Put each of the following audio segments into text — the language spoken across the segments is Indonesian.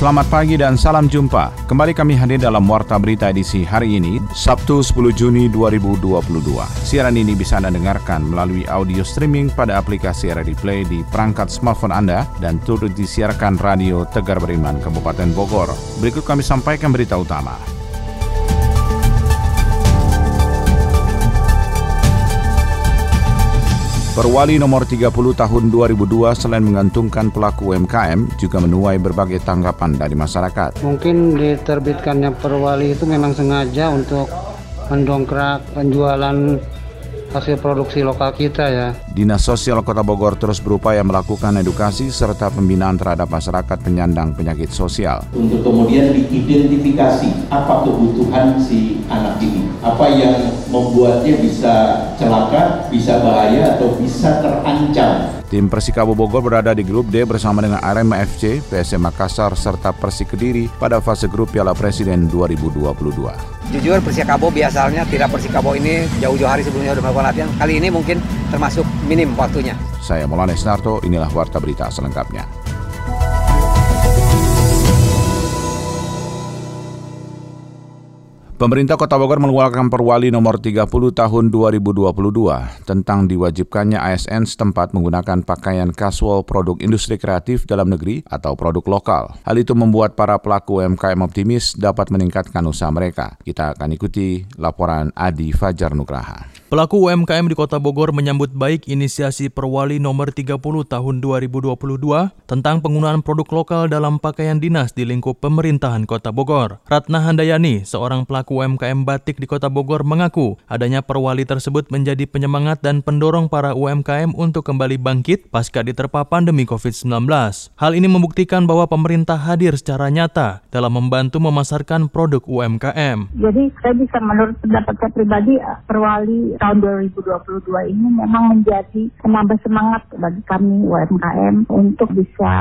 Selamat pagi dan salam jumpa. Kembali kami hadir dalam Warta Berita edisi hari ini, Sabtu 10 Juni 2022. Siaran ini bisa Anda dengarkan melalui audio streaming pada aplikasi RRI Play di perangkat smartphone Anda dan turut disiarkan Radio Tegar Beriman Kabupaten Bogor. Berikut kami sampaikan berita utama. Perwali nomor 30 tahun 2002 selain mengantungkan pelaku UMKM juga menuai berbagai tanggapan dari masyarakat. Mungkin diterbitkannya perwali itu memang sengaja untuk mendongkrak penjualan hasil produksi lokal kita ya. Dinas Sosial Kota Bogor terus berupaya melakukan edukasi serta pembinaan terhadap masyarakat penyandang penyakit sosial. Untuk kemudian diidentifikasi apa kebutuhan si anak ini, apa yang membuatnya bisa celaka, bisa bahaya atau bisa terancam Tim Persikabo Bogor berada di grup D bersama dengan Arema FC, PSM Makassar, serta Persik Kediri pada fase grup Piala Presiden 2022. Jujur Persikabo biasanya tidak Persikabo ini jauh-jauh hari sebelumnya sudah melakukan latihan. Kali ini mungkin termasuk minim waktunya. Saya Maulana Narto, inilah Warta Berita selengkapnya. Pemerintah Kota Bogor mengeluarkan perwali nomor 30 tahun 2022 tentang diwajibkannya ASN setempat menggunakan pakaian kasual produk industri kreatif dalam negeri atau produk lokal. Hal itu membuat para pelaku UMKM optimis dapat meningkatkan usaha mereka. Kita akan ikuti laporan Adi Fajar Nugraha. Pelaku UMKM di Kota Bogor menyambut baik inisiasi Perwali nomor 30 tahun 2022 tentang penggunaan produk lokal dalam pakaian dinas di lingkup pemerintahan Kota Bogor. Ratna Handayani, seorang pelaku UMKM batik di Kota Bogor mengaku adanya Perwali tersebut menjadi penyemangat dan pendorong para UMKM untuk kembali bangkit pasca diterpa pandemi COVID-19. Hal ini membuktikan bahwa pemerintah hadir secara nyata dalam membantu memasarkan produk UMKM. Jadi saya bisa menurut pendapat saya pribadi Perwali tahun 2022 ini memang menjadi penambah semangat bagi kami UMKM untuk bisa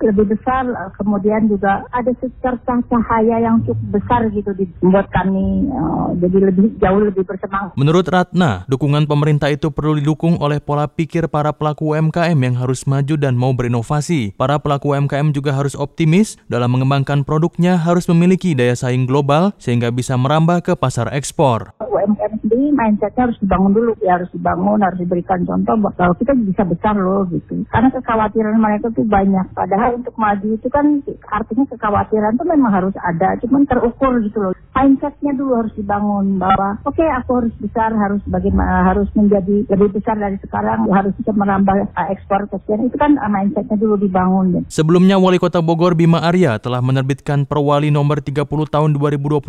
lebih besar kemudian juga ada secercah cahaya yang cukup besar gitu membuat kami uh, jadi lebih jauh lebih bersemangat. Menurut Ratna, dukungan pemerintah itu perlu didukung oleh pola pikir para pelaku UMKM yang harus maju dan mau berinovasi. Para pelaku UMKM juga harus optimis dalam mengembangkan produknya harus memiliki daya saing global sehingga bisa merambah ke pasar ekspor. UMKM sendiri mindsetnya harus dibangun dulu ya harus dibangun harus diberikan contoh bahwa kita bisa besar loh gitu. Karena kekhawatiran mereka tuh banyak. Padahal untuk maju itu kan artinya kekhawatiran tuh memang harus ada cuman terukur gitu loh. Mindsetnya dulu harus dibangun bahwa oke okay, aku harus besar harus bagaimana harus menjadi lebih besar dari sekarang harus bisa menambah uh, ekspor sekian itu kan uh, mindsetnya dulu dibangun gitu. sebelumnya Wali Kota Bogor Bima Arya telah menerbitkan Perwali nomor 30 tahun 2022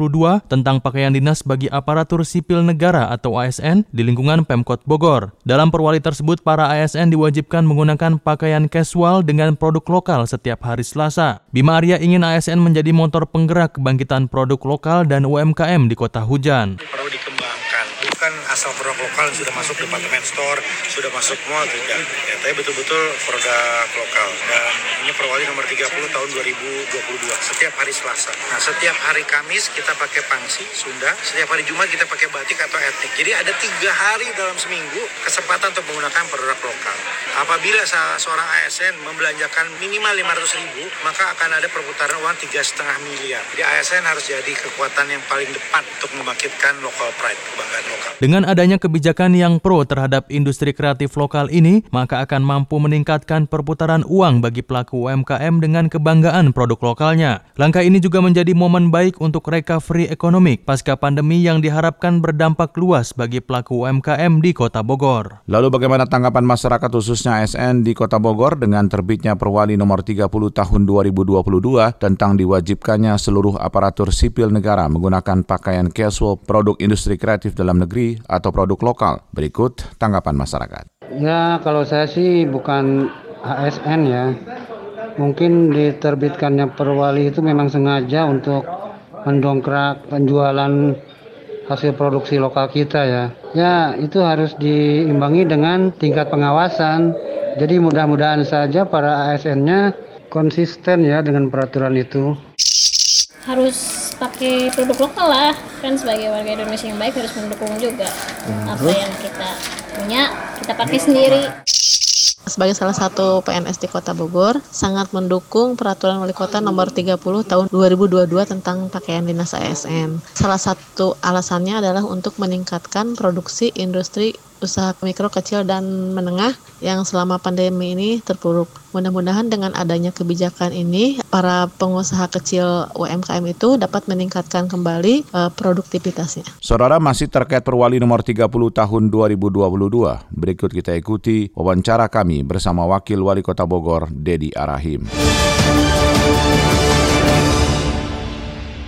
tentang pakaian dinas bagi aparatur Sipil Negara atau ASN di lingkungan Pemkot Bogor. Dalam perwali tersebut, para ASN diwajibkan menggunakan pakaian casual dengan produk lokal setiap hari Selasa. Bima Arya ingin ASN menjadi motor penggerak kebangkitan produk lokal dan UMKM di kota hujan. Perlu dikembangkan, bukan asal produk lokal sudah masuk departemen store, sudah masuk mall tidak. Ya, tapi betul-betul produk lokal. Dan ini perwali nomor 30 tahun 2022, setiap hari Selasa. Nah, setiap hari Kamis kita pakai pangsi, Sunda. Setiap hari Jumat kita pakai batik atau etnik. Jadi ada tiga hari dalam seminggu kesempatan untuk menggunakan produk lokal. Apabila seorang ASN membelanjakan minimal 500 ribu, maka akan ada perputaran uang tiga setengah miliar. Jadi ASN harus jadi kekuatan yang paling depan untuk membangkitkan local pride, kebanggaan lokal. Dengan adanya kebijakan yang pro terhadap industri kreatif lokal ini, maka akan mampu meningkatkan perputaran uang bagi pelaku UMKM dengan kebanggaan produk lokalnya. Langkah ini juga menjadi momen baik untuk recovery ekonomi pasca pandemi yang diharapkan berdampak luas bagi pelaku UMKM di Kota Bogor. Lalu bagaimana tanggapan masyarakat khususnya ASN di Kota Bogor dengan terbitnya Perwali nomor 30 tahun 2022 tentang diwajibkannya seluruh aparatur sipil negara menggunakan pakaian casual produk industri kreatif dalam negeri atau produk lokal. Berikut tanggapan masyarakat. Ya, kalau saya sih bukan ASN ya. Mungkin diterbitkannya perwali itu memang sengaja untuk mendongkrak penjualan hasil produksi lokal kita ya. Ya, itu harus diimbangi dengan tingkat pengawasan. Jadi mudah-mudahan saja para ASN-nya konsisten ya dengan peraturan itu. Harus pakai produk lokal lah, kan sebagai warga Indonesia yang baik harus mendukung juga apa yang kita punya kita pakai sendiri. Sebagai salah satu PNS di Kota Bogor, sangat mendukung peraturan wali kota nomor 30 tahun 2022 tentang pakaian dinas ASN. Salah satu alasannya adalah untuk meningkatkan produksi industri usaha mikro, kecil, dan menengah yang selama pandemi ini terpuruk. Mudah-mudahan dengan adanya kebijakan ini, para pengusaha kecil UMKM itu dapat meningkatkan kembali uh, produktivitasnya. Saudara masih terkait perwali nomor 30 tahun 2022. Berikut kita ikuti wawancara kami bersama Wakil Wali Kota Bogor, Dedi Arahim.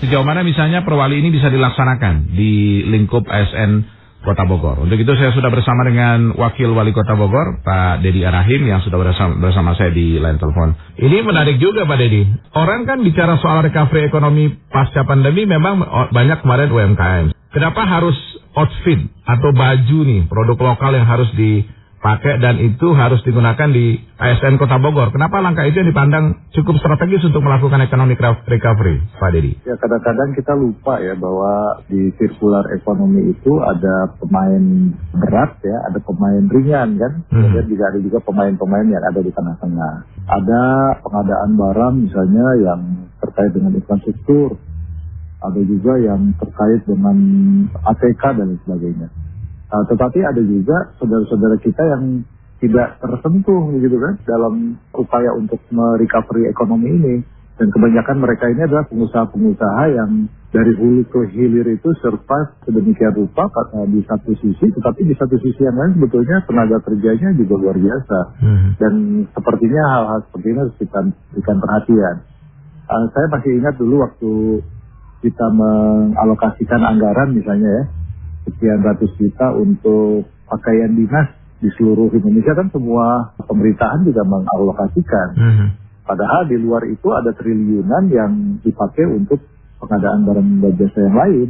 Sejauh mana misalnya perwali ini bisa dilaksanakan di lingkup ASN Kota Bogor. Untuk itu saya sudah bersama dengan Wakil Wali Kota Bogor, Pak Dedi Arahim yang sudah bersama, bersama saya di line telepon. Ini menarik juga Pak Dedi. Orang kan bicara soal recovery ekonomi pasca pandemi memang banyak kemarin UMKM. Kenapa harus outfit atau baju nih produk lokal yang harus di pakai dan itu harus digunakan di ASN Kota Bogor. Kenapa langkah itu yang dipandang cukup strategis untuk melakukan ekonomi recovery, Pak Dedi? Ya kadang-kadang kita lupa ya bahwa di sirkular ekonomi itu ada pemain berat ya, ada pemain ringan kan, hmm. kemudian juga ada juga pemain-pemain yang ada di tengah-tengah. Ada pengadaan barang misalnya yang terkait dengan infrastruktur, ada juga yang terkait dengan ATK dan sebagainya. Uh, tetapi ada juga saudara-saudara kita yang tidak tersentuh gitu kan dalam upaya untuk merecovery ekonomi ini. Dan kebanyakan mereka ini adalah pengusaha-pengusaha yang dari hulu ke hilir itu survive sedemikian rupa uh, di satu sisi, tetapi di satu sisi yang lain sebetulnya tenaga kerjanya juga luar biasa. Hmm. Dan sepertinya hal-hal seperti ini harus kita berikan perhatian. Uh, saya masih ingat dulu waktu kita mengalokasikan anggaran misalnya ya, sekian ratus juta untuk pakaian dinas di seluruh Indonesia kan semua pemerintahan juga mengalokasikan. Mm -hmm. Padahal di luar itu ada triliunan yang dipakai untuk pengadaan barang dan jasa yang lain.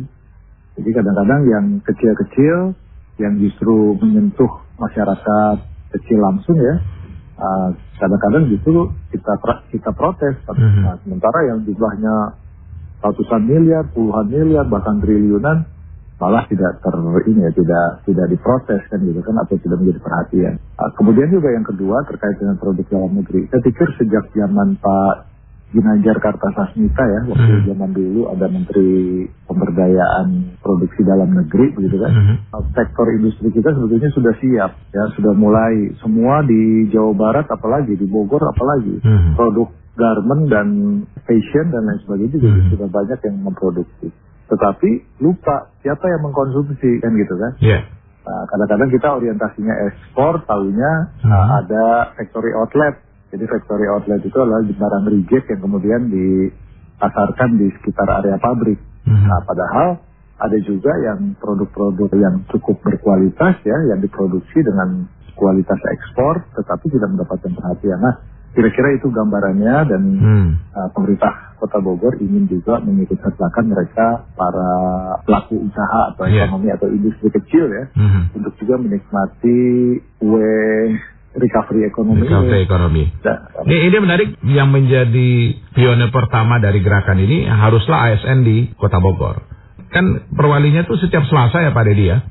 Jadi kadang-kadang yang kecil-kecil yang justru menyentuh masyarakat kecil langsung ya, uh, kadang-kadang justru kita kita protes. Mm -hmm. Nah, sementara yang jumlahnya ratusan miliar, puluhan miliar, bahkan triliunan malah tidak ter ini ya tidak tidak diproses kan gitu kan atau tidak menjadi perhatian. Uh, kemudian juga yang kedua terkait dengan produk dalam negeri. Saya pikir sejak zaman Pak Ginanjar Kartasasmita ya waktu hmm. zaman dulu ada Menteri Pemberdayaan Produksi Dalam Negeri begitu kan. Hmm. Uh, sektor industri kita sebetulnya sudah siap ya sudah mulai semua di Jawa Barat apalagi di Bogor apalagi hmm. produk garment dan fashion dan lain sebagainya juga hmm. sudah banyak yang memproduksi tetapi lupa siapa yang mengkonsumsi kan gitu kan. Yeah. Nah, kadang-kadang kita orientasinya ekspor, tahunya uh -huh. ada factory outlet. Jadi factory outlet itu adalah barang reject yang kemudian dipasarkan di sekitar area pabrik. Uh -huh. Nah, padahal ada juga yang produk-produk yang cukup berkualitas ya, yang diproduksi dengan kualitas ekspor, tetapi tidak mendapatkan perhatian. Nah, kira-kira itu gambarannya dan hmm. uh, pemerintah Kota Bogor ingin juga mengikut sertakan mereka para pelaku usaha atau yeah. ekonomi atau industri kecil ya hmm. untuk juga menikmati kue recovery ekonomi. Recovery ekonomi. Nah, ini, ini menarik yang menjadi pionir pertama dari gerakan ini haruslah ASN di Kota Bogor. Kan perwalinya tuh setiap Selasa ya Pak Dedi ya?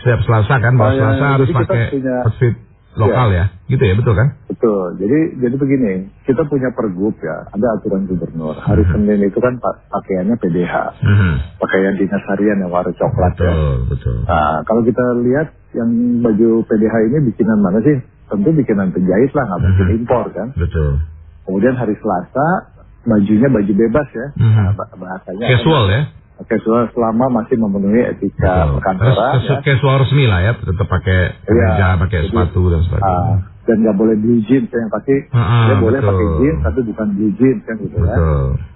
Setiap Selasa kan, bahwa oh, ya, Selasa harus pakai punya... outfit lokal ya. ya, gitu ya betul kan? Betul. Jadi jadi begini, kita punya pergub ya, ada aturan gubernur. Hari hmm. Senin itu kan pakaiannya PDH, hmm. pakaian dinas harian yang warna coklat betul, ya. Betul. Nah, kalau kita lihat yang baju PDH ini bikinan mana sih? Tentu bikinan penjahit lah, nggak mungkin hmm. impor kan. Betul. Kemudian hari Selasa bajunya baju bebas ya, hmm. nah, bahasanya. Casual ya casual selama masih memenuhi etika kantoran. Ya. Casual resmi lah ya, tetap pakai kemeja, ya, pakai jadi, sepatu dan sebagainya. Uh, dan nggak boleh blue jeans yang pasti uh, uh, dia boleh pakai jeans tapi bukan blue jeans kan gitu ya.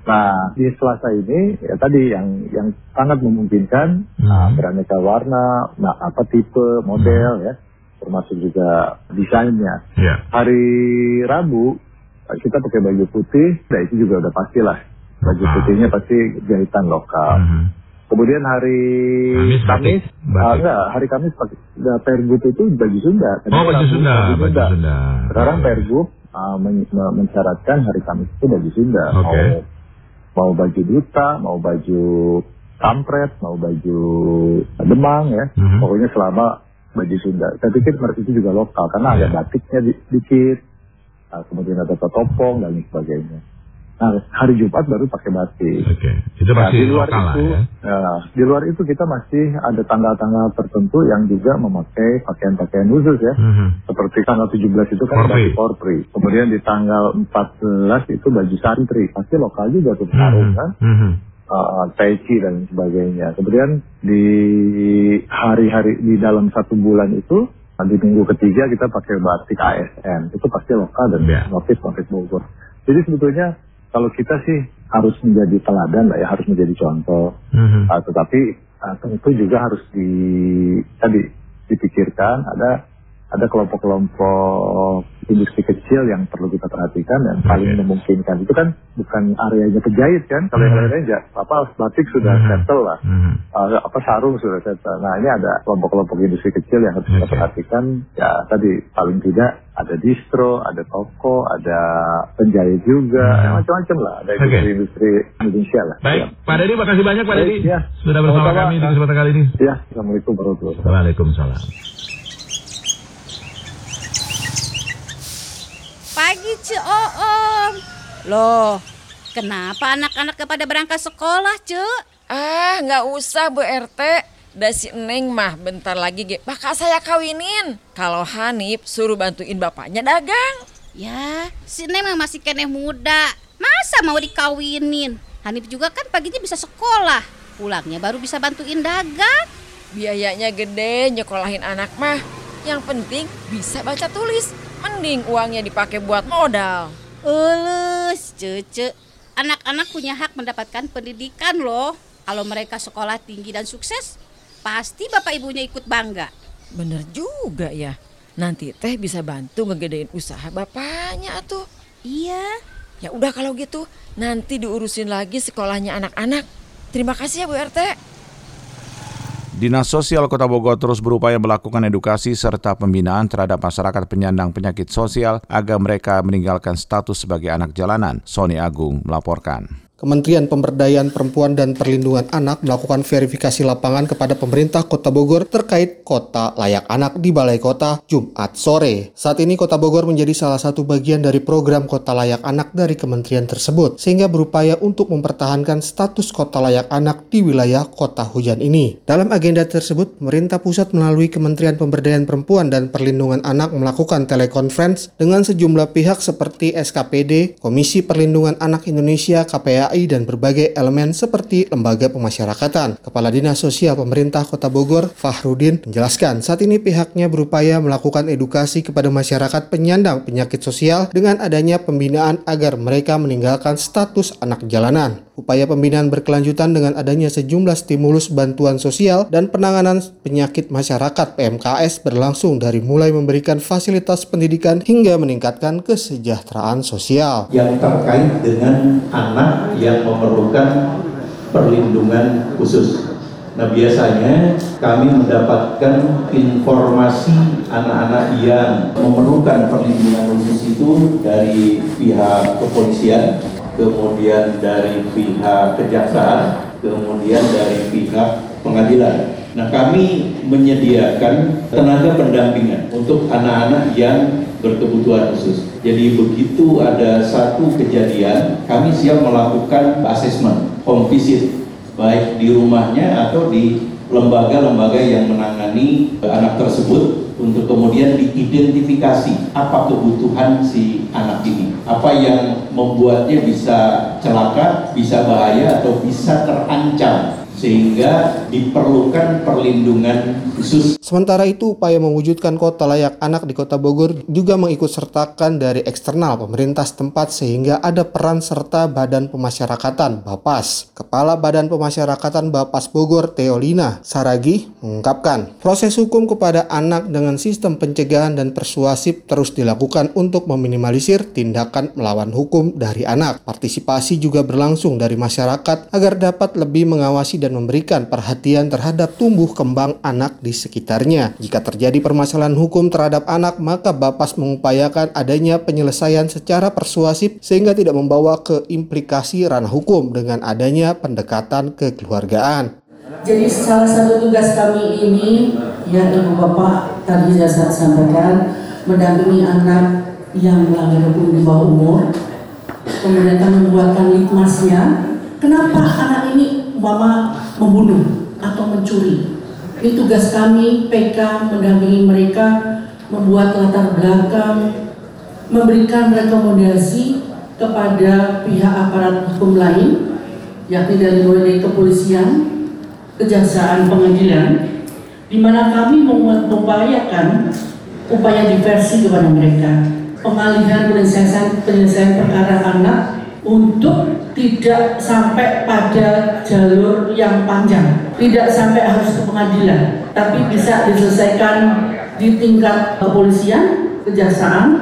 Nah di Selasa ini ya tadi yang yang sangat memungkinkan hmm. nah, beraneka warna, nah apa tipe model hmm. ya, termasuk juga desainnya. Yeah. Hari Rabu kita pakai baju putih, nah itu juga udah pasti lah Baju putihnya pasti jahitan lokal. Mm -hmm. Kemudian hari Kamis, Kamis Uh, enggak, hari Kamis pakai Pergub itu baju Sunda. Tadi oh, baju Sunda, baju Sunda. Baju Sunda. Sekarang Pergub uh, men mensyaratkan hari Kamis itu baju Sunda. Okay. Mau, mau baju duta, mau baju kampret, mau baju demang ya. Mhm. Pokoknya selama baju Sunda. Saya pikir mereka itu juga lokal karena ada Iya. batiknya di- dikit, uh, kemudian ada topong dan lain sebagainya. Nah, hari Jumat baru pakai batik. Oke, itu Nah, masih di luar lokal itu, ya. nah, di luar itu kita masih ada tanggal-tanggal tertentu yang juga memakai pakaian-pakaian khusus ya. Mhm. Seperti tanggal 17 itu kan baju korpri. Kemudian di tanggal 14 itu baju santri. Pasti lokal juga tuh sarung kan. Mhm. Uh, peci dan sebagainya. Kemudian di hari-hari di dalam satu bulan itu di minggu ketiga kita pakai batik ASN. Itu pasti lokal dan Ya. motif-motif Bogor. Jadi sebetulnya kalau kita sih harus menjadi teladan lah ya, harus menjadi contoh. Mhm. Ah, tetapi ah, tentu juga harus di tadi dipikirkan ada ada kelompok-kelompok industri kecil yang perlu kita perhatikan dan paling Oke. memungkinkan itu kan bukan areanya penjahit kan kalau yang Mhm. lainnya apa batik sudah Mhm. settle lah Mhm. Ah, apa sarung sudah settle nah ini ada kelompok-kelompok industri kecil yang harus kita Oke. perhatikan ya tadi paling tidak ada distro ada toko ada penjahit juga Mhm. ya, macam-macam lah ada Oke. industri Indonesia lah Baik, Ya. Pak Dedi, makasih banyak Pak Dedi. ya. Sudah bersama Sama-sama. kami di kesempatan kali ini. Ya, Assalamualaikum warahmatullahi wabarakatuh. Waalaikumsalam. Pagi Ce Oom. Loh, kenapa anak-anak kepada berangkat sekolah, Ce? Ah, nggak usah Bu RT. Dah si Neng mah bentar lagi ge bakal saya kawinin. Kalau Hanif suruh bantuin bapaknya dagang. Ya, si Neng mah masih keneh muda. Masa mau dikawinin? Hanif juga kan paginya bisa sekolah. Pulangnya baru bisa bantuin dagang. Biayanya gede nyekolahin anak mah. Yang penting bisa baca tulis. Mending uangnya dipakai buat modal. Ulus, cece. Anak-anak punya hak mendapatkan pendidikan loh. Kalau mereka sekolah tinggi dan sukses, pasti bapak ibunya ikut bangga. Bener juga ya. Nanti teh bisa bantu ngegedein usaha bapaknya tuh. Iya. Ya udah kalau gitu, nanti diurusin lagi sekolahnya anak-anak. Terima kasih ya Bu RT. Dinas Sosial Kota Bogor terus berupaya melakukan edukasi serta pembinaan terhadap masyarakat penyandang penyakit sosial agar mereka meninggalkan status sebagai anak jalanan. Sony Agung melaporkan. Kementerian Pemberdayaan Perempuan dan Perlindungan Anak melakukan verifikasi lapangan kepada pemerintah Kota Bogor terkait kota layak anak di Balai Kota Jumat sore. Saat ini Kota Bogor menjadi salah satu bagian dari program kota layak anak dari kementerian tersebut, sehingga berupaya untuk mempertahankan status kota layak anak di wilayah kota hujan ini. Dalam agenda tersebut, pemerintah pusat melalui Kementerian Pemberdayaan Perempuan dan Perlindungan Anak melakukan telekonferensi dengan sejumlah pihak seperti SKPD, Komisi Perlindungan Anak Indonesia, KPAI, dan berbagai elemen seperti lembaga pemasyarakatan. Kepala Dinas Sosial Pemerintah Kota Bogor, Fahrudin, menjelaskan saat ini pihaknya berupaya melakukan edukasi kepada masyarakat penyandang penyakit sosial dengan adanya pembinaan agar mereka meninggalkan status anak jalanan. Upaya pembinaan berkelanjutan dengan adanya sejumlah stimulus bantuan sosial dan penanganan penyakit masyarakat PMKS berlangsung dari mulai memberikan fasilitas pendidikan hingga meningkatkan kesejahteraan sosial. yang terkait dengan anak yang memerlukan perlindungan khusus. Nah biasanya kami mendapatkan informasi anak-anak yang memerlukan perlindungan khusus itu dari pihak kepolisian, kemudian dari pihak kejaksaan, kemudian dari pihak pengadilan. Nah kami menyediakan tenaga pendampingan untuk anak-anak yang berkebutuhan khusus. Jadi begitu ada satu kejadian, kami siap melakukan assessment, home visit, baik di rumahnya atau di lembaga-lembaga yang menangani anak tersebut untuk kemudian diidentifikasi apa kebutuhan si anak ini, apa yang membuatnya bisa celaka, bisa bahaya atau bisa terancam sehingga diperlukan perlindungan khusus Sementara itu, upaya mewujudkan kota layak anak di Kota Bogor juga mengikut sertakan dari eksternal pemerintah setempat sehingga ada peran serta Badan Pemasyarakatan Bapas. Kepala Badan Pemasyarakatan Bapas Bogor, Teolina Saragi, mengungkapkan, proses hukum kepada anak dengan sistem pencegahan dan persuasif terus dilakukan untuk meminimalisir tindakan melawan hukum dari anak. Partisipasi juga berlangsung dari masyarakat agar dapat lebih mengawasi dan dan memberikan perhatian terhadap tumbuh kembang anak di sekitarnya. Jika terjadi permasalahan hukum terhadap anak, maka Bapas mengupayakan adanya penyelesaian secara persuasif sehingga tidak membawa ke implikasi ranah hukum dengan adanya pendekatan kekeluargaan. Jadi salah satu tugas kami ini ya Ibu Bapak tadi saya sampaikan mendampingi anak yang melanggar hukum di bawah umur kemudian membuatkan litmasnya kenapa anak ini mama membunuh atau mencuri. Ini tugas kami PK mendampingi mereka membuat latar belakang memberikan rekomendasi kepada pihak aparat hukum lain yakni dari mulai kepolisian kejaksaan pengadilan di mana kami mengupayakan upaya diversi kepada mereka. Pengalihan penyelesaian penyelesaian perkara anak untuk tidak sampai pada jalur yang panjang, tidak sampai harus ke pengadilan, tapi bisa diselesaikan di tingkat kepolisian, kejaksaan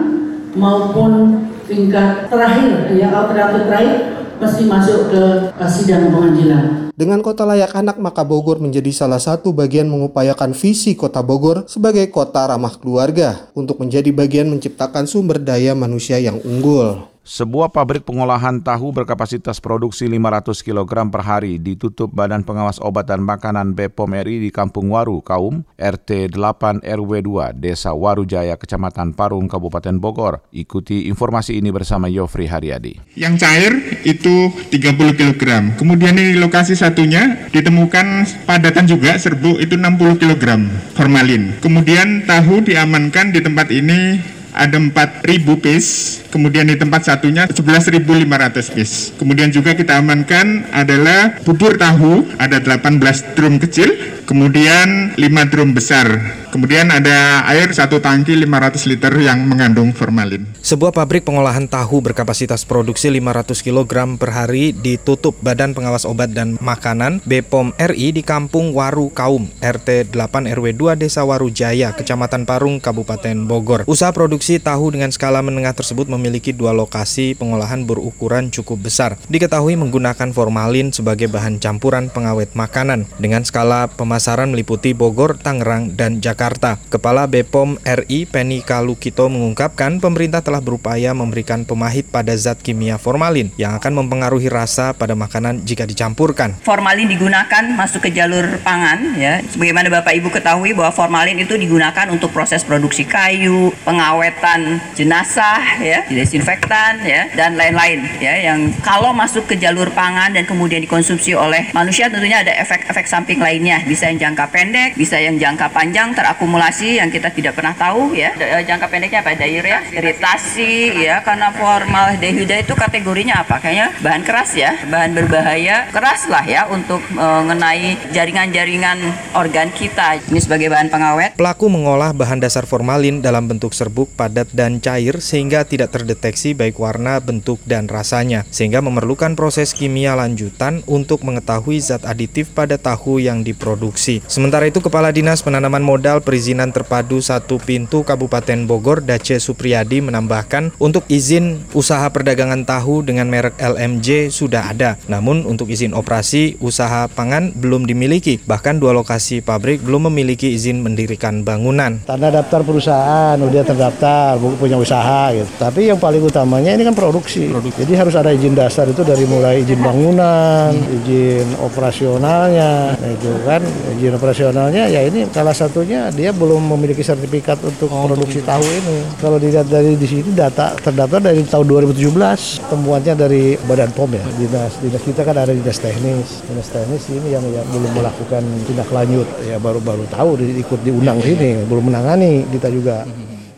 maupun tingkat terakhir, ya alternatif terakhir mesti masuk ke sidang pengadilan. Dengan kota layak anak, maka Bogor menjadi salah satu bagian mengupayakan visi kota Bogor sebagai kota ramah keluarga untuk menjadi bagian menciptakan sumber daya manusia yang unggul. Sebuah pabrik pengolahan tahu berkapasitas produksi 500 kg per hari ditutup Badan Pengawas Obat dan Makanan BPOM RI di Kampung Waru, Kaum, RT 8 RW 2, Desa Waru Jaya, Kecamatan Parung, Kabupaten Bogor. Ikuti informasi ini bersama Yofri Haryadi. Yang cair itu 30 kg. Kemudian di lokasi satunya ditemukan padatan juga serbuk itu 60 kg formalin. Kemudian tahu diamankan di tempat ini ada 4.000 piece, kemudian di tempat satunya 11.500 piece. Kemudian juga kita amankan adalah bubur tahu, ada 18 drum kecil, kemudian 5 drum besar. Kemudian ada air satu tangki 500 liter yang mengandung formalin. Sebuah pabrik pengolahan tahu berkapasitas produksi 500 kg per hari ditutup Badan Pengawas Obat dan Makanan BPOM RI di Kampung Waru Kaum, RT 8 RW 2 Desa Waru Jaya, Kecamatan Parung, Kabupaten Bogor. Usaha produksi tahu dengan skala menengah tersebut memiliki dua lokasi pengolahan berukuran cukup besar. Diketahui menggunakan formalin sebagai bahan campuran pengawet makanan dengan skala pemasaran meliputi Bogor, Tangerang, dan Jakarta. Kepala BPOM RI Penny Kalukito mengungkapkan pemerintah telah berupaya memberikan pemahit pada zat kimia formalin yang akan mempengaruhi rasa pada makanan jika dicampurkan. Formalin digunakan masuk ke jalur pangan ya. Sebagaimana Bapak Ibu ketahui bahwa formalin itu digunakan untuk proses produksi kayu, pengawetan jenazah ya, desinfektan ya dan lain-lain ya yang kalau masuk ke jalur pangan dan kemudian dikonsumsi oleh manusia tentunya ada efek-efek samping lainnya, bisa yang jangka pendek, bisa yang jangka panjang terakumulasi yang kita tidak pernah tahu ya. Jangka pendeknya apa? Diarrhea, iritasi ya karena formaldehida itu kategorinya apa? Kayaknya bahan keras ya, bahan berbahaya, keras lah ya untuk mengenai jaringan-jaringan organ kita. Ini sebagai bahan pengawet. Pelaku mengolah bahan dasar formalin dalam bentuk serbuk, padat dan cair sehingga tidak terdeteksi baik warna, bentuk dan rasanya sehingga memerlukan proses kimia lanjutan untuk mengetahui zat aditif pada tahu yang diproduksi. Sementara itu Kepala Dinas Penanaman Modal Perizinan Terpadu Satu Pintu Kabupaten Bogor Dace Supriyadi menambahkan untuk izin usaha perdagangan tahu dengan merek LMJ sudah ada. Namun untuk izin operasi usaha pangan belum dimiliki. Bahkan dua lokasi pabrik belum memiliki izin mendirikan bangunan. Tanda daftar perusahaan udah terdaftar, punya usaha gitu. Tapi yang paling utamanya ini kan produksi. produksi. Jadi harus ada izin dasar itu dari mulai izin bangunan, izin operasionalnya, nah, itu kan izin operasionalnya ya ini salah satunya dia belum memiliki sertifikat untuk oh, produksi tahu ini. Kalau dilihat dari di sini data terdaftar dari tahun 2017, temuannya dari Badan POM ya. Dinas dinas kita kan ada dinas teknis. Dinas teknis ini yang, yang belum melakukan tindak lanjut ya baru-baru tahu ikut diundang sini, belum menangani kita juga.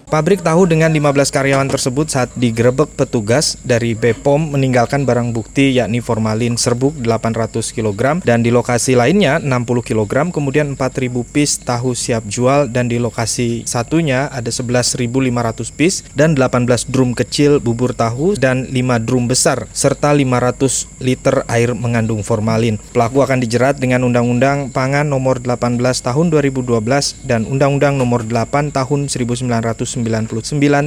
Pabrik tahu dengan 15 karyawan tersebut saat digerebek petugas dari BPOM meninggalkan barang bukti yakni formalin serbuk 800 kg dan di lokasi lainnya 60 kg kemudian 4000 piece tahu siap jual dan di lokasi satunya ada 11.500 piece dan 18 drum kecil bubur tahu dan 5 drum besar serta 500 liter air mengandung formalin. Pelaku akan dijerat dengan Undang-Undang Pangan Nomor 18 Tahun 2012 dan Undang-Undang Nomor 8 Tahun 1999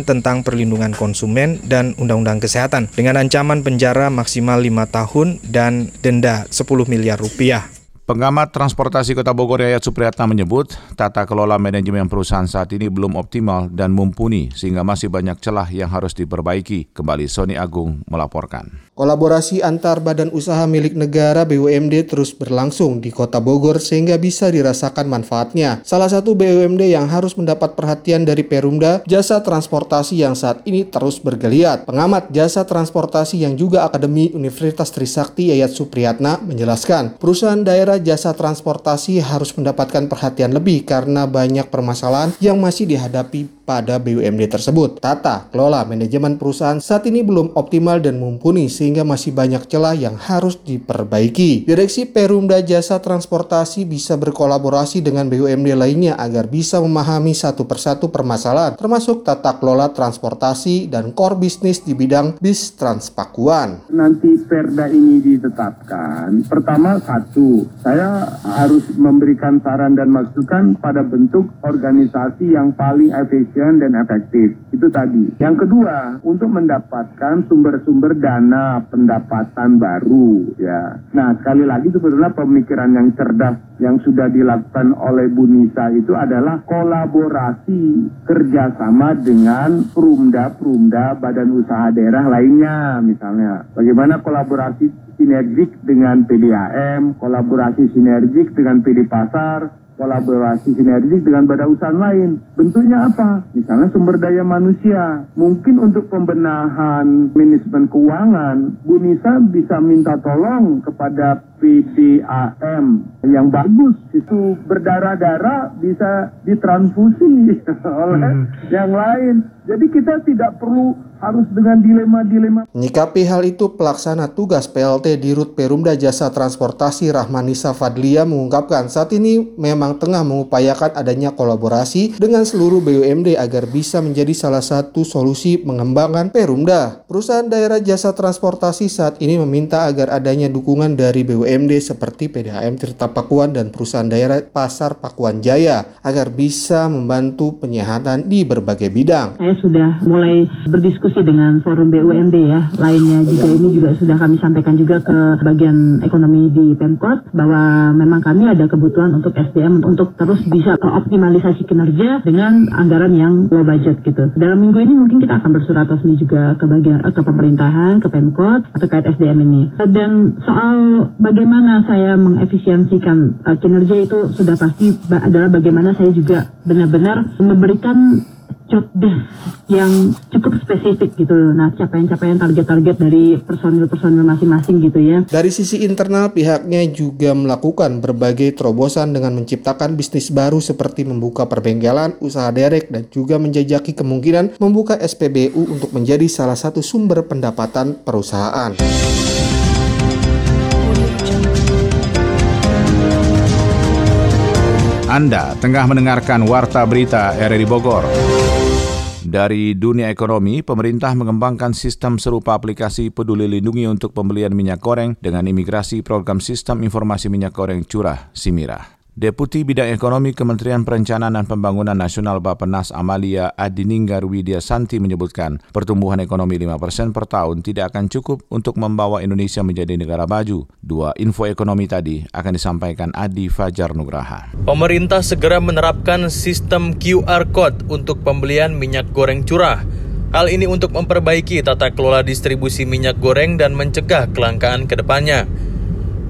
tentang perlindungan konsumen dan Undang-Undang Kesehatan dengan ancaman penjara maksimal 5 tahun dan denda 10 miliar rupiah. Pengamat transportasi Kota Bogor Yayat Supriyatna menyebut tata kelola manajemen perusahaan saat ini belum optimal dan mumpuni sehingga masih banyak celah yang harus diperbaiki. Kembali Sony Agung melaporkan. Kolaborasi antar badan usaha milik negara BUMD terus berlangsung di Kota Bogor sehingga bisa dirasakan manfaatnya. Salah satu BUMD yang harus mendapat perhatian dari Perumda, jasa transportasi yang saat ini terus bergeliat. Pengamat jasa transportasi yang juga Akademi Universitas Trisakti Yayat Supriyatna menjelaskan, perusahaan daerah jasa transportasi harus mendapatkan perhatian lebih karena banyak permasalahan yang masih dihadapi pada BUMD tersebut. Tata kelola manajemen perusahaan saat ini belum optimal dan mumpuni sehingga masih banyak celah yang harus diperbaiki. Direksi Perumda Jasa Transportasi bisa berkolaborasi dengan BUMD lainnya agar bisa memahami satu persatu permasalahan termasuk tata kelola transportasi dan core bisnis di bidang bis Transpakuan. Nanti Perda ini ditetapkan, pertama satu, saya harus memberikan saran dan masukan pada bentuk organisasi yang paling efisien dan efektif. Itu tadi. Yang kedua, untuk mendapatkan sumber-sumber dana pendapatan baru ya. Nah, sekali lagi sebetulnya pemikiran yang cerdas yang sudah dilakukan oleh Bu Nisa itu adalah kolaborasi kerjasama dengan perumda-perumda badan usaha daerah lainnya misalnya. Bagaimana kolaborasi sinergik dengan PDAM, kolaborasi sinergik dengan PD Pasar, kolaborasi sinergik dengan badan usaha lain. Bentuknya apa? Misalnya sumber daya manusia. Mungkin untuk pembenahan manajemen keuangan, Bu Nisa bisa minta tolong kepada PDAM yang bagus itu berdarah-darah bisa ditransfusi oleh hmm. yang lain. Jadi kita tidak perlu harus dengan dilema-dilema. Menyikapi hal itu, pelaksana tugas PLT di Rut Perumda Jasa Transportasi Rahmanisa Fadlia mengungkapkan saat ini memang tengah mengupayakan adanya kolaborasi dengan seluruh BUMD agar bisa menjadi salah satu solusi mengembangkan Perumda. Perusahaan daerah jasa transportasi saat ini meminta agar adanya dukungan dari BUMD seperti PDAM Tirta Pakuan dan perusahaan daerah Pasar Pakuan Jaya agar bisa membantu penyehatan di berbagai bidang. Saya sudah mulai berdiskusi diskusi dengan forum BUMD ya lainnya juga ini juga sudah kami sampaikan juga ke bagian ekonomi di Pemkot bahwa memang kami ada kebutuhan untuk SDM untuk terus bisa optimalisasi kinerja dengan anggaran yang low budget gitu. Dalam minggu ini mungkin kita akan bersurat resmi juga ke bagian ke pemerintahan, ke Pemkot terkait SDM ini. Dan soal bagaimana saya mengefisiensikan uh, kinerja itu sudah pasti adalah bagaimana saya juga benar-benar memberikan job desk yang cukup spesifik gitu. Nah, capaian-capaian target-target dari personil-personil masing-masing gitu ya. Dari sisi internal, pihaknya juga melakukan berbagai terobosan dengan menciptakan bisnis baru seperti membuka perbengkelan, usaha derek, dan juga menjajaki kemungkinan membuka SPBU untuk menjadi salah satu sumber pendapatan perusahaan. Anda tengah mendengarkan Warta Berita RRI Bogor. Dari dunia ekonomi, pemerintah mengembangkan sistem serupa aplikasi Peduli Lindungi untuk pembelian minyak goreng dengan imigrasi program Sistem Informasi Minyak Goreng Curah Simira. Deputi Bidang Ekonomi Kementerian Perencanaan dan Pembangunan Nasional Bapenas Amalia Adininggar Widya Santi menyebutkan pertumbuhan ekonomi 5% per tahun tidak akan cukup untuk membawa Indonesia menjadi negara maju. Dua info ekonomi tadi akan disampaikan Adi Fajar Nugraha. Pemerintah segera menerapkan sistem QR Code untuk pembelian minyak goreng curah. Hal ini untuk memperbaiki tata kelola distribusi minyak goreng dan mencegah kelangkaan ke depannya.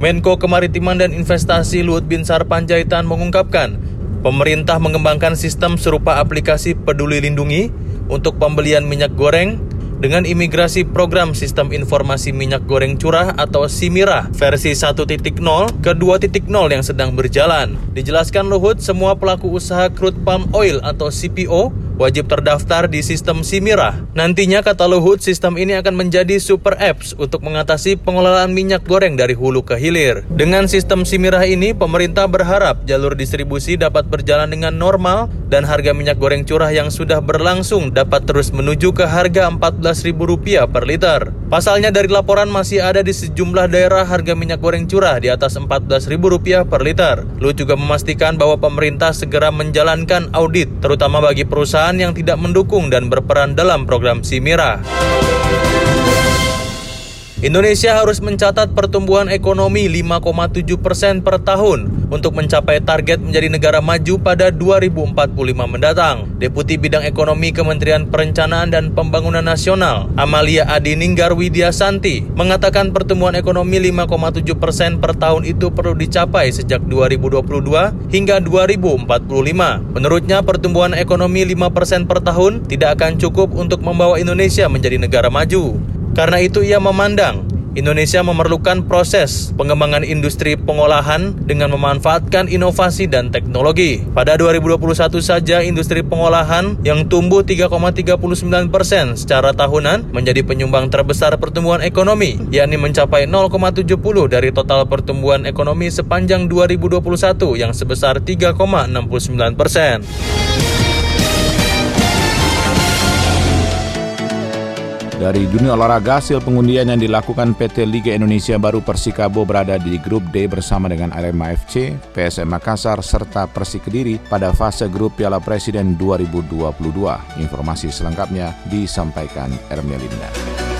Menko Kemaritiman dan Investasi Luhut Binsar Panjaitan mengungkapkan, pemerintah mengembangkan sistem serupa aplikasi Peduli Lindungi untuk pembelian minyak goreng dengan imigrasi program Sistem Informasi Minyak Goreng Curah atau SIMIRA versi 1.0 ke 2.0 yang sedang berjalan. Dijelaskan Luhut, semua pelaku usaha crude palm oil atau CPO wajib terdaftar di sistem Simira. Nantinya kata Luhut, sistem ini akan menjadi super apps untuk mengatasi pengelolaan minyak goreng dari hulu ke hilir. Dengan sistem Simira ini, pemerintah berharap jalur distribusi dapat berjalan dengan normal dan harga minyak goreng curah yang sudah berlangsung dapat terus menuju ke harga Rp14.000 per liter. Pasalnya dari laporan masih ada di sejumlah daerah harga minyak goreng curah di atas Rp14.000 per liter. Luhut juga memastikan bahwa pemerintah segera menjalankan audit terutama bagi perusahaan yang tidak mendukung dan berperan dalam program Simira. Indonesia harus mencatat pertumbuhan ekonomi 5,7 persen per tahun untuk mencapai target menjadi negara maju pada 2045 mendatang. Deputi Bidang Ekonomi Kementerian Perencanaan dan Pembangunan Nasional, Amalia Adininggar Widiasanti, mengatakan pertumbuhan ekonomi 5,7 persen per tahun itu perlu dicapai sejak 2022 hingga 2045. Menurutnya, pertumbuhan ekonomi 5 persen per tahun tidak akan cukup untuk membawa Indonesia menjadi negara maju. Karena itu ia memandang Indonesia memerlukan proses pengembangan industri pengolahan dengan memanfaatkan inovasi dan teknologi. Pada 2021 saja industri pengolahan yang tumbuh 3,39 persen secara tahunan menjadi penyumbang terbesar pertumbuhan ekonomi, yakni mencapai 0,70 dari total pertumbuhan ekonomi sepanjang 2021 yang sebesar 3,69 persen. Dari dunia olahraga, hasil pengundian yang dilakukan PT Liga Indonesia Baru Persikabo berada di grup D bersama dengan Arema FC, PSM Makassar, serta Persik Kediri pada fase grup Piala Presiden 2022. Informasi selengkapnya disampaikan Ermelinda.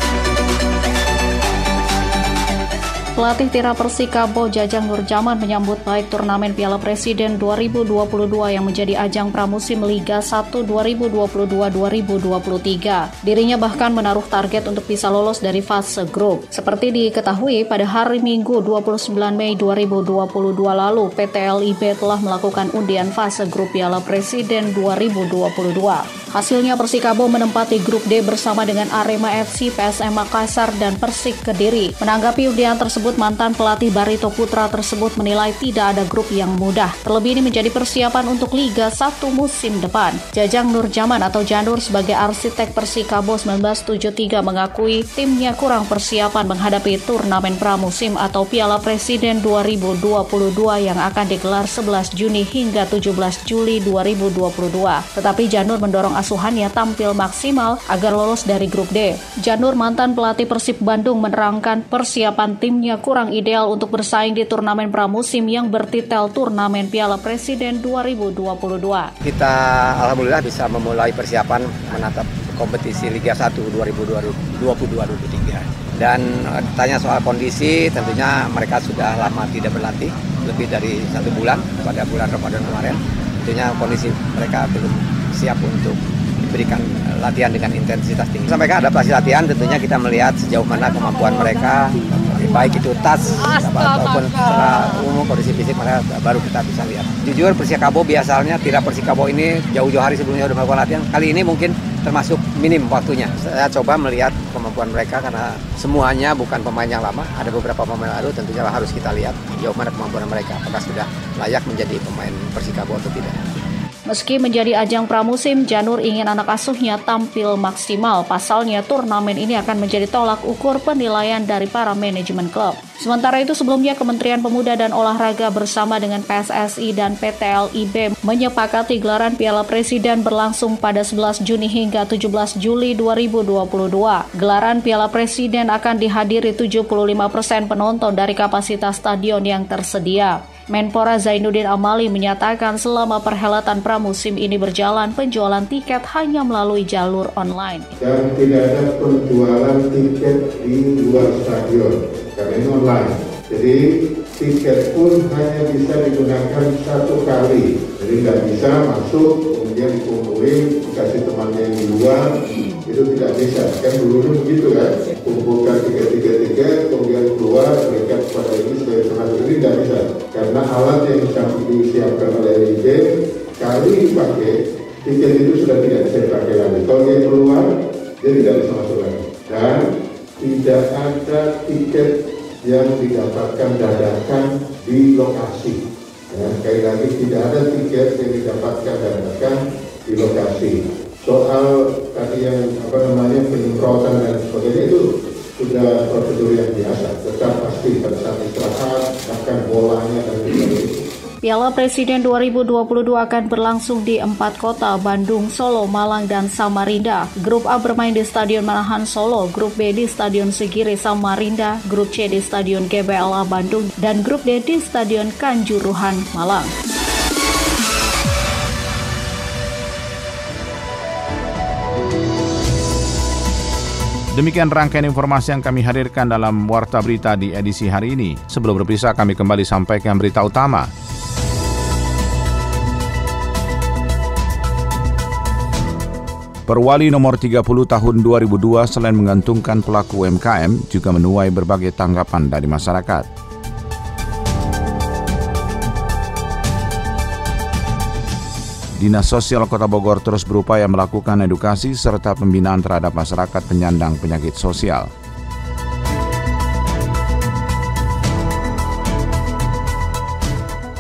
Pelatih Tira Persikabo Jajang Nurjaman menyambut baik turnamen Piala Presiden 2022 yang menjadi ajang pramusim Liga 1 2022-2023. Dirinya bahkan menaruh target untuk bisa lolos dari fase grup. Seperti diketahui pada hari Minggu 29 Mei 2022 lalu, PT LIB telah melakukan undian fase grup Piala Presiden 2022. Hasilnya Persikabo menempati grup D bersama dengan Arema FC, PSM Makassar, dan Persik Kediri. Menanggapi undian tersebut, tersebut, mantan pelatih Barito Putra tersebut menilai tidak ada grup yang mudah. Terlebih ini menjadi persiapan untuk Liga 1 musim depan. Jajang Nurjaman atau Janur sebagai arsitek Persikabo 1973 mengakui timnya kurang persiapan menghadapi turnamen pramusim atau Piala Presiden 2022 yang akan digelar 11 Juni hingga 17 Juli 2022. Tetapi Janur mendorong asuhannya tampil maksimal agar lolos dari grup D. Janur mantan pelatih Persib Bandung menerangkan persiapan timnya kurang ideal untuk bersaing di turnamen pramusim yang bertitel Turnamen Piala Presiden 2022. Kita alhamdulillah bisa memulai persiapan menatap kompetisi Liga 1 2022-2023. Dan eh, tanya soal kondisi, tentunya mereka sudah lama tidak berlatih, lebih dari satu bulan pada bulan Ramadan kemarin. Tentunya kondisi mereka belum siap untuk diberikan latihan dengan intensitas tinggi. Sampaikan adaptasi latihan tentunya kita melihat sejauh mana kemampuan mereka baik itu tas ataupun secara umum kondisi fisik mereka baru kita bisa lihat. Jujur Persikabo biasanya tidak Persikabo ini jauh-jauh hari sebelumnya sudah melakukan latihan. Kali ini mungkin termasuk minim waktunya. Saya coba melihat kemampuan mereka karena semuanya bukan pemain yang lama. Ada beberapa pemain baru tentunya harus kita lihat jauh mana kemampuan mereka. Apakah sudah layak menjadi pemain Persikabo atau tidak. Meski menjadi ajang pramusim, Janur ingin anak asuhnya tampil maksimal. Pasalnya, turnamen ini akan menjadi tolak ukur penilaian dari para manajemen klub. Sementara itu, sebelumnya Kementerian Pemuda dan Olahraga bersama dengan PSSI dan PT LIB menyepakati gelaran Piala Presiden berlangsung pada 11 Juni hingga 17 Juli 2022. Gelaran Piala Presiden akan dihadiri 75% penonton dari kapasitas stadion yang tersedia. Menpora Zainuddin Amali menyatakan selama perhelatan pramusim ini berjalan, penjualan tiket hanya melalui jalur online. Dan tidak ada penjualan tiket di luar stadion, karena ini online. Jadi tiket pun hanya bisa digunakan satu kali. Jadi nggak bisa masuk, kemudian dikumpulin, dikasih temannya yang di luar, itu tidak bisa. Kan dulu begitu kan, kumpulkan tiga-tiga-tiga, kemudian keluar, berikan kepada ini sebagai termasuk ini tidak bisa karena alat yang disiapkan oleh LIB kali dipakai tiket itu sudah tidak bisa dipakai lagi. Kalau dia keluar dia tidak bisa masuk lagi. Dan tidak ada tiket yang didapatkan dadakan di lokasi. Ya, sekali lagi tidak ada tiket yang didapatkan dadakan di lokasi. Soal tadi yang apa namanya penyemprotan dan sebagainya itu sudah prosedur yang biasa, tetap pasti pada saat istirahat, bahkan bolanya dan. Piala Presiden 2022 akan berlangsung di empat kota, Bandung, Solo, Malang, dan Samarinda. Grup A bermain di Stadion Manahan Solo, Grup B di Stadion Segiri Samarinda, Grup C di Stadion GBLA Bandung, dan Grup D di Stadion Kanjuruhan Malang. Demikian rangkaian informasi yang kami hadirkan dalam Warta Berita di edisi hari ini. Sebelum berpisah, kami kembali sampaikan berita utama. Perwali nomor 30 tahun 2002 selain menggantungkan pelaku UMKM juga menuai berbagai tanggapan dari masyarakat. Dinas Sosial Kota Bogor terus berupaya melakukan edukasi serta pembinaan terhadap masyarakat penyandang penyakit sosial.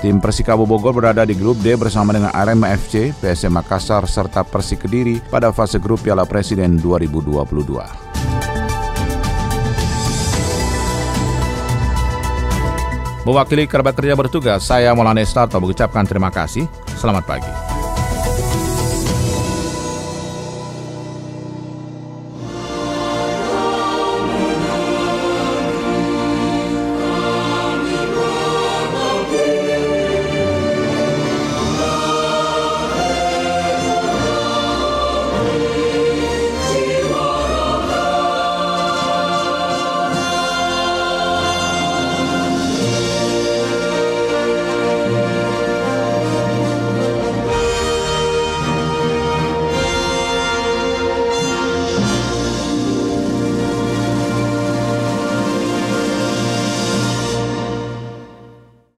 Tim Persikabo Bogor berada di grup D bersama dengan Arema FC, PSM Makassar, serta Persik Kediri pada fase grup Piala Presiden 2022. Mewakili kerabat kerja bertugas, saya Maulana Estarto mengucapkan terima kasih. Selamat pagi.